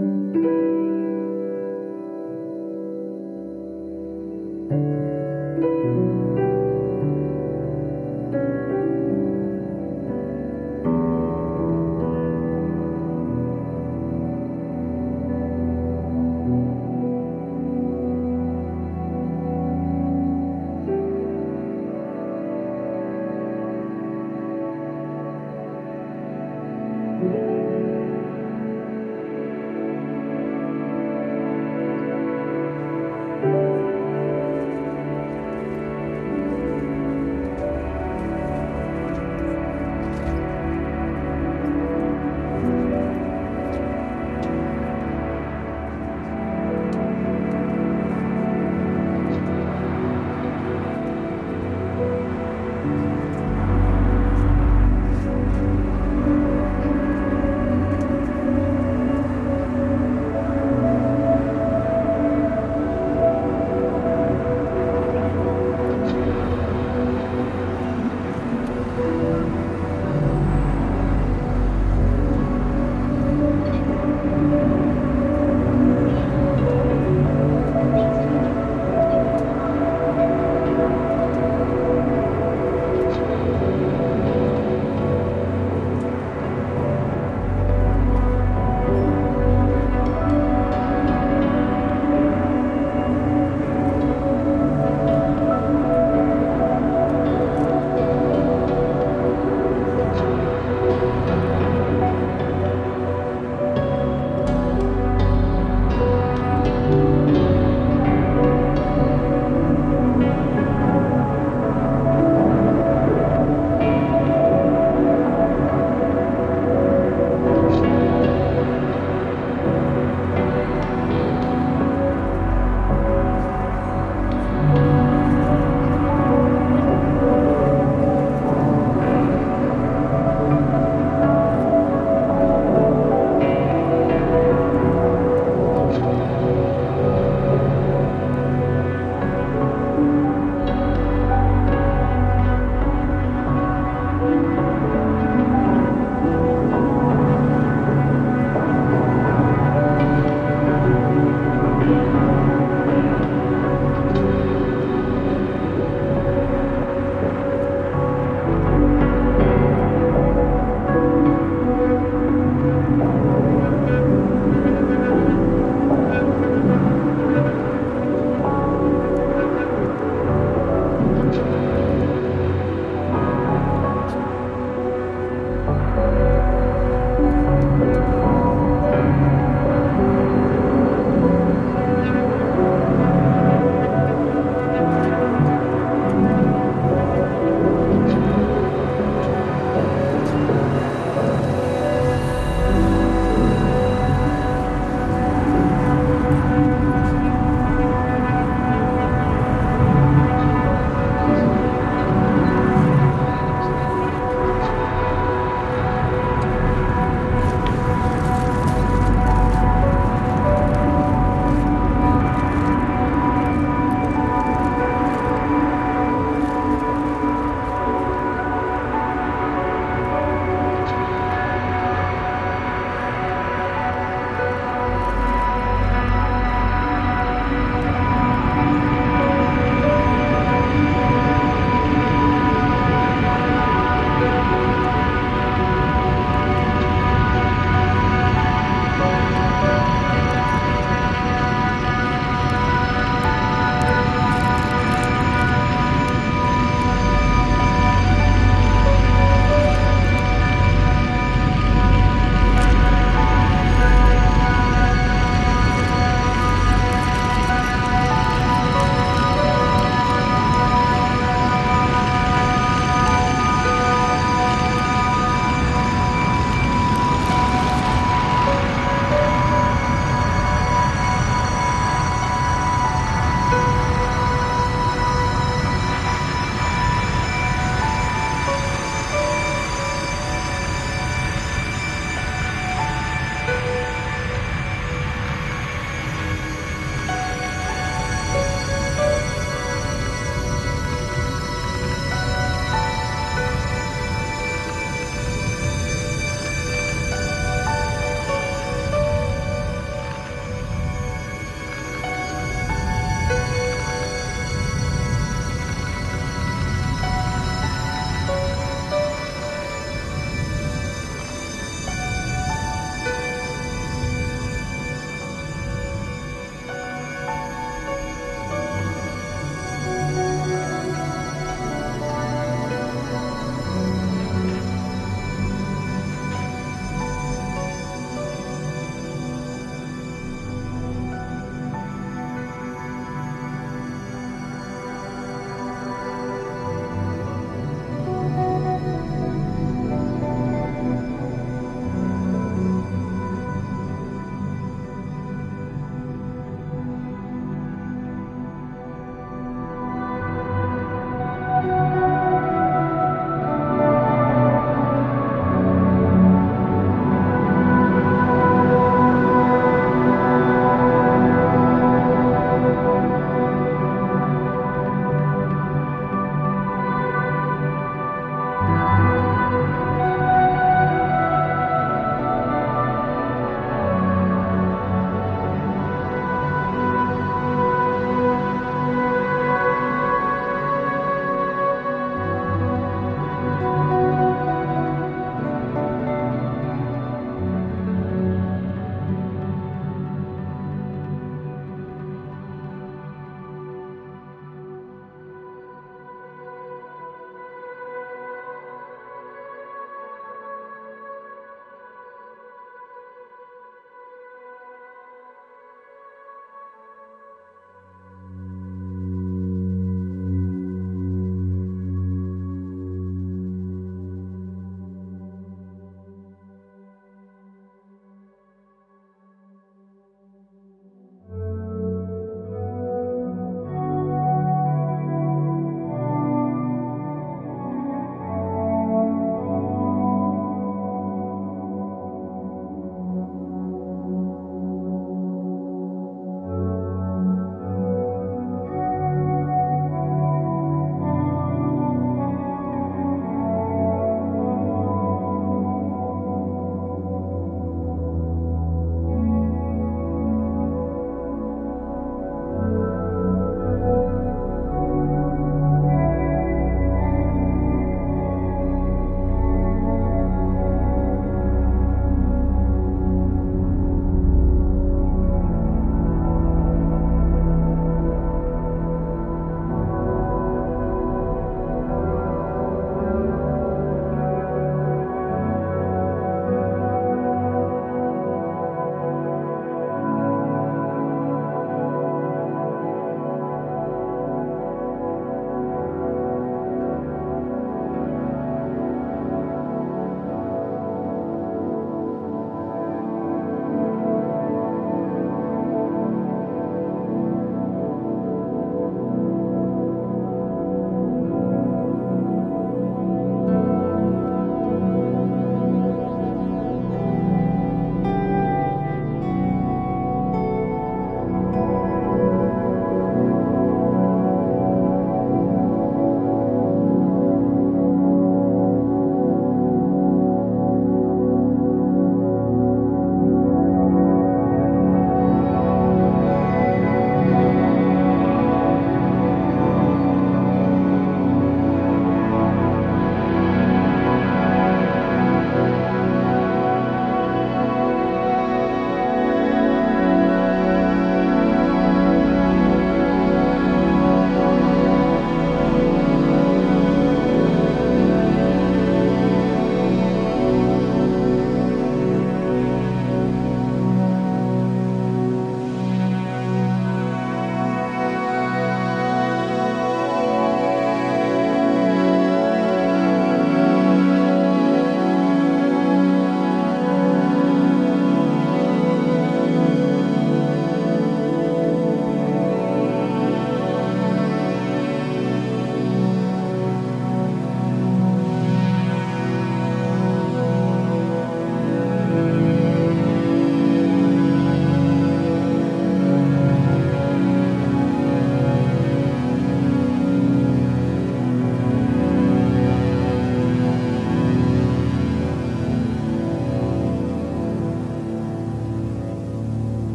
Música